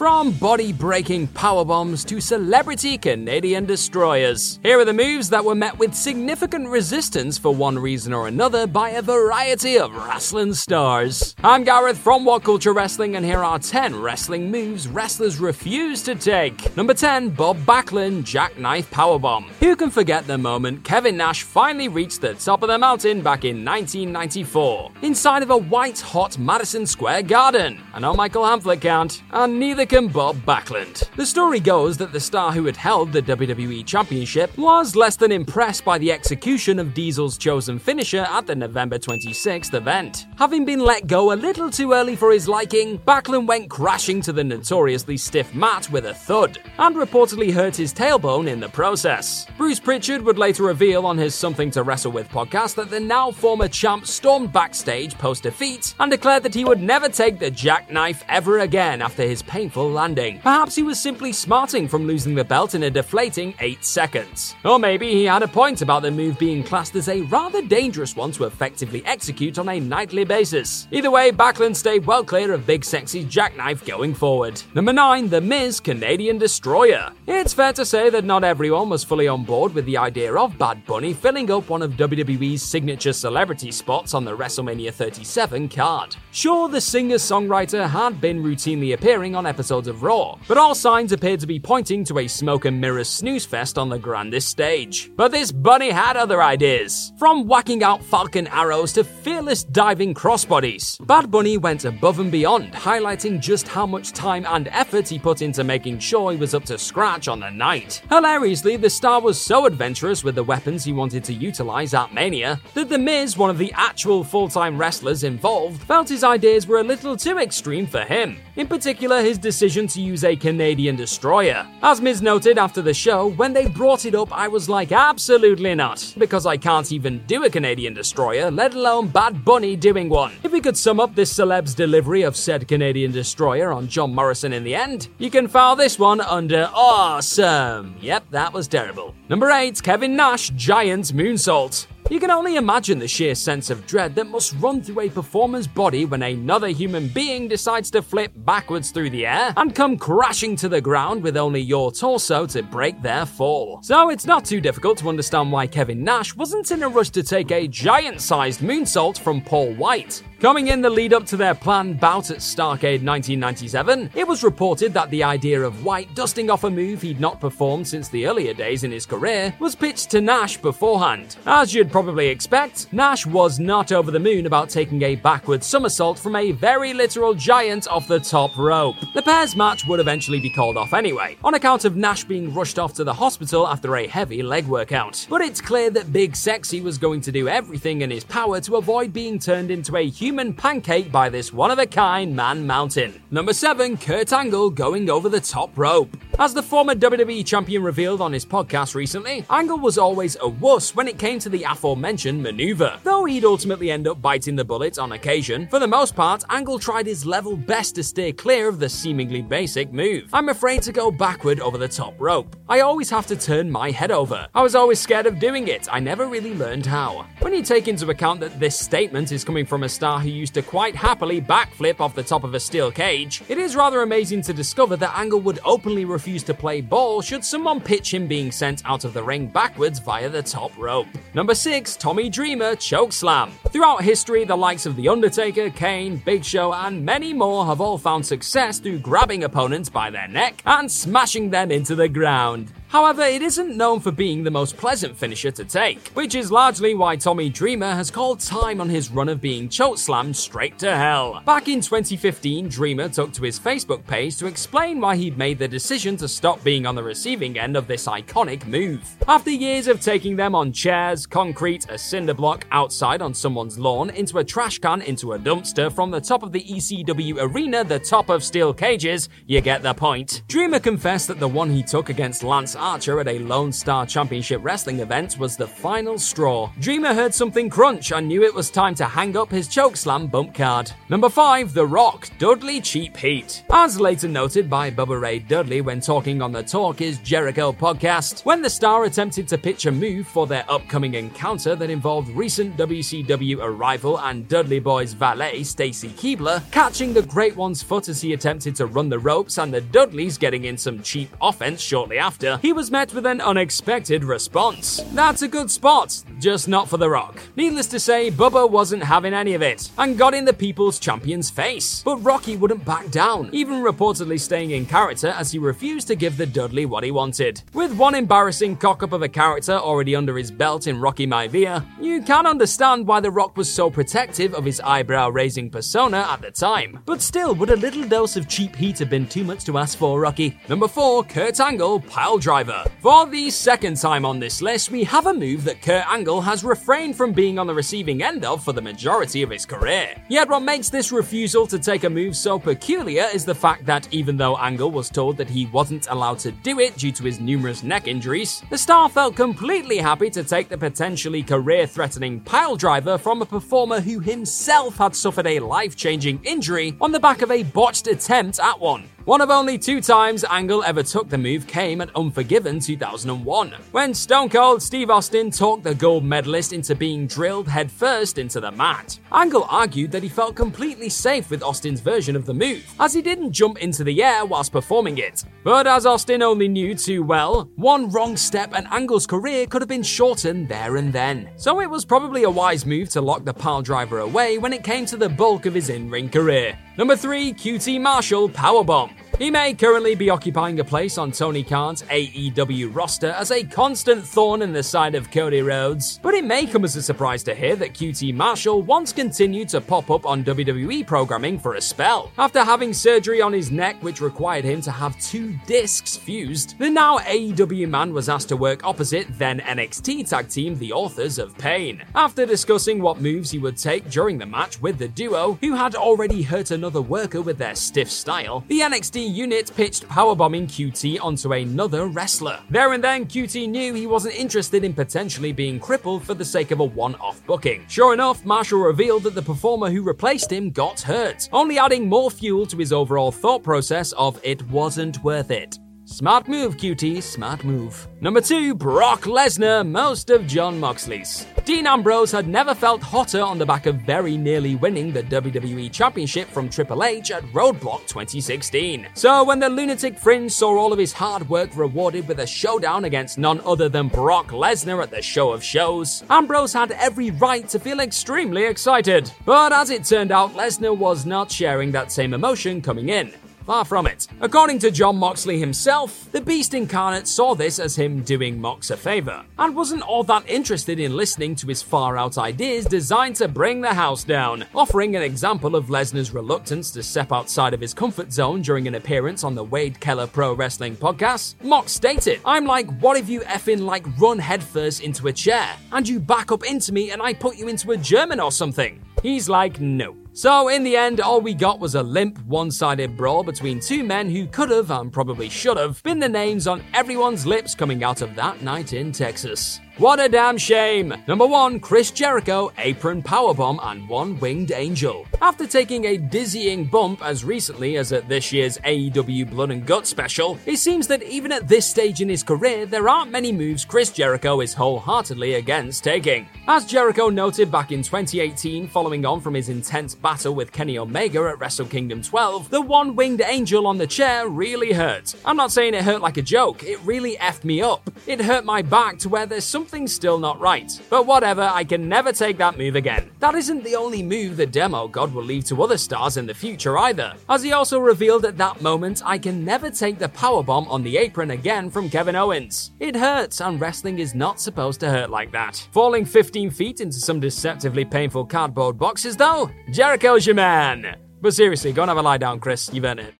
From body breaking power bombs to celebrity Canadian destroyers. Here are the moves that were met with significant resistance for one reason or another by a variety of wrestling stars. I'm Gareth from What Culture Wrestling, and here are 10 wrestling moves wrestlers refuse to take. Number 10, Bob Backlund Jackknife Powerbomb. Who can forget the moment Kevin Nash finally reached the top of the mountain back in 1994? Inside of a white hot Madison Square Garden. I know Michael Hamflett can't, and neither can Bob Backlund. The story goes that the star who had held the WWE Championship was less than impressed by the execution of Diesel's chosen finisher at the November 26th event. Having been let go a little too early for his liking, Backlund went crashing to the notoriously stiff mat with a thud, and reportedly hurt his tailbone in the process. Bruce Pritchard would later reveal on his Something to Wrestle With podcast that the now former champ stormed backstage post defeat and declared that he would never take the jackknife ever again after his painful landing. Perhaps he was simply smarting from losing the belt in a deflating 8 seconds. Or maybe he had a point about the move being classed as a rather dangerous one to effectively execute on a nightly basis. Either way, Backlund stayed well clear of Big Sexy Jackknife going forward. Number 9, The Miz Canadian Destroyer. It's fair to say that not everyone was fully on board with the idea of Bad Bunny filling up one of WWE's signature celebrity spots on the WrestleMania 37 card. Sure, the singer songwriter had been routinely appearing on episodes of Raw, but all signs appeared to be pointing to a smoke and mirrors snooze fest on the grandest stage. But this bunny had other ideas. From whacking out falcon arrows to fearless diving crossbodies, Bad Bunny went above and beyond, highlighting just how much time and effort he put into making sure he was up to scratch on the night. Hilariously, the star was so adventurous with the weapons he wanted to utilize at Mania that The Miz, one of the actual full time wrestlers involved, felt his ideas were a little too extreme for him. In particular, his decision to use a Canadian destroyer. As Miz noted after the show, when they brought it up, I was like, absolutely not, because I can't even do a Canadian destroyer, let alone Bad Bunny doing one. If we could sum up this celeb's delivery of said Canadian destroyer on John Morrison in the end, you can file this one under awesome. Yep, that was terrible. Number 8, Kevin Nash, Giant Moonsault. You can only imagine the sheer sense of dread that must run through a performer's body when another human being decides to flip backwards through the air and come crashing to the ground with only your torso to break their fall. So it's not too difficult to understand why Kevin Nash wasn't in a rush to take a giant sized moonsault from Paul White. Coming in the lead up to their planned bout at Starcade 1997, it was reported that the idea of White dusting off a move he'd not performed since the earlier days in his career was pitched to Nash beforehand. As you'd probably expect, Nash was not over the moon about taking a backward somersault from a very literal giant off the top rope. The pair's match would eventually be called off anyway, on account of Nash being rushed off to the hospital after a heavy leg workout. But it's clear that Big Sexy was going to do everything in his power to avoid being turned into a human pancake by this one of a kind man mountain. Number 7, Kurt Angle going over the top rope. As the former WWE champion revealed on his podcast recently, Angle was always a wuss when it came to the aforementioned maneuver. Though he'd ultimately end up biting the bullet on occasion, for the most part, Angle tried his level best to steer clear of the seemingly basic move. I'm afraid to go backward over the top rope. I always have to turn my head over. I was always scared of doing it. I never really learned how. When you take into account that this statement is coming from a star star who used to quite happily backflip off the top of a steel cage, it is rather amazing to discover that Angle would openly refuse to play ball should someone pitch him being sent out of the ring backwards via the top rope. Number 6, Tommy Dreamer Chokeslam. Throughout history, the likes of The Undertaker, Kane, Big Show, and many more have all found success through grabbing opponents by their neck and smashing them into the ground. However, it isn't known for being the most pleasant finisher to take, which is largely why Tommy Dreamer has called time on his run of being chokeslammed straight to hell. Back in 2015, Dreamer took to his Facebook page to explain why he'd made the decision to stop being on the receiving end of this iconic move. After years of taking them on chairs, concrete, a cinder block, outside on someone's lawn, into a trash can, into a dumpster, from the top of the ECW arena, the top of steel cages, you get the point. Dreamer confessed that the one he took against Lance Archer at a Lone Star Championship Wrestling event was the final straw. Dreamer heard something crunch and knew it was time to hang up his chokeslam bump card. Number 5, The Rock, Dudley Cheap Heat. As later noted by Bubba Ray Dudley when talking on the Talk is Jericho podcast, when the star attempted to pitch a move for their upcoming encounter that involved recent WCW arrival and Dudley Boy's valet, Stacy Keibler, catching the Great One's foot as he attempted to run the ropes and the Dudleys getting in some cheap offense shortly after, he was met with an unexpected response. That's a good spot, just not for The Rock. Needless to say, Bubba wasn't having any of it and got in the People's Champion's face. But Rocky wouldn't back down, even reportedly staying in character as he refused to give the Dudley what he wanted. With one embarrassing cock up of a character already under his belt in Rocky Maivia, you can understand why The Rock was so protective of his eyebrow raising persona at the time. But still, would a little dose of cheap heat have been too much to ask for, Rocky? Number 4, Kurt Angle, Pile Driver. For the second time on this list, we have a move that Kurt Angle has refrained from being on the receiving end of for the majority of his career. Yet what makes this refusal to take a move so peculiar is the fact that even though Angle was told that he wasn't allowed to do it due to his numerous neck injuries, the star felt completely happy to take the potentially career-threatening pile driver from a performer who himself had suffered a life-changing injury on the back of a botched attempt at one. One of only two times Angle ever took the move came at Unforgiven 2001, when Stone Cold Steve Austin talked the gold medalist into being drilled headfirst into the mat. Angle argued that he felt completely safe with Austin's version of the move, as he didn't jump into the air whilst performing it. But as Austin only knew too well, one wrong step and Angle's career could have been shortened there and then. So it was probably a wise move to lock the pile driver away when it came to the bulk of his in-ring career. Number 3, QT Marshall Powerbomb. He may currently be occupying a place on Tony Khan's AEW roster as a constant thorn in the side of Cody Rhodes, but it may come as a surprise to hear that QT Marshall once continued to pop up on WWE programming for a spell. After having surgery on his neck, which required him to have two discs fused, the now AEW man was asked to work opposite then NXT tag team The Authors of Pain. After discussing what moves he would take during the match with the duo, who had already hurt another worker with their stiff style, the NXT unit pitched powerbombing QT onto another wrestler. There and then, QT knew he wasn't interested in potentially being crippled for the sake of a one off booking. Sure enough, Marshall revealed that the performer who replaced him got hurt, only adding more fuel to his overall thought process of it wasn't worth it. Smart move, QT, smart move. Number 2, Brock Lesnar, most of Jon Moxley's. Dean Ambrose had never felt hotter on the back of very nearly winning the WWE Championship from Triple H at Roadblock 2016. So when the lunatic fringe saw all of his hard work rewarded with a showdown against none other than Brock Lesnar at the show of shows, Ambrose had every right to feel extremely excited. But as it turned out, Lesnar was not sharing that same emotion coming in. Far from it. According to Jon Moxley himself, the Beast incarnate saw this as him doing Mox a favor, and wasn't all that interested in listening to his far out ideas designed to bring the house down. Offering an example of Lesnar's reluctance to step outside of his comfort zone during an appearance on the Wade Keller Pro Wrestling podcast, Mox stated, I'm like, what if you effing like run headfirst into a chair, and you back up into me and I put you into a German or something? He's like, no. So, in the end, all we got was a limp, one sided brawl between two men who could have, and probably should have, been the names on everyone's lips coming out of that night in Texas. What a damn shame! Number 1, Chris Jericho, Apron Powerbomb, and One Winged Angel. After taking a dizzying bump as recently as at this year's AEW Blood and Gut special, it seems that even at this stage in his career, there aren't many moves Chris Jericho is wholeheartedly against taking. As Jericho noted back in 2018, following on from his intense battle with Kenny Omega at Wrestle Kingdom 12, the One Winged Angel on the chair really hurt. I'm not saying it hurt like a joke, it really effed me up. It hurt my back to where there's something something's still not right. But whatever, I can never take that move again. That isn't the only move the demo god will leave to other stars in the future either, as he also revealed at that moment, I can never take the powerbomb on the apron again from Kevin Owens. It hurts, and wrestling is not supposed to hurt like that. Falling 15 feet into some deceptively painful cardboard boxes, though, Jericho's your man. But seriously, go and have a lie down, Chris. You've earned it.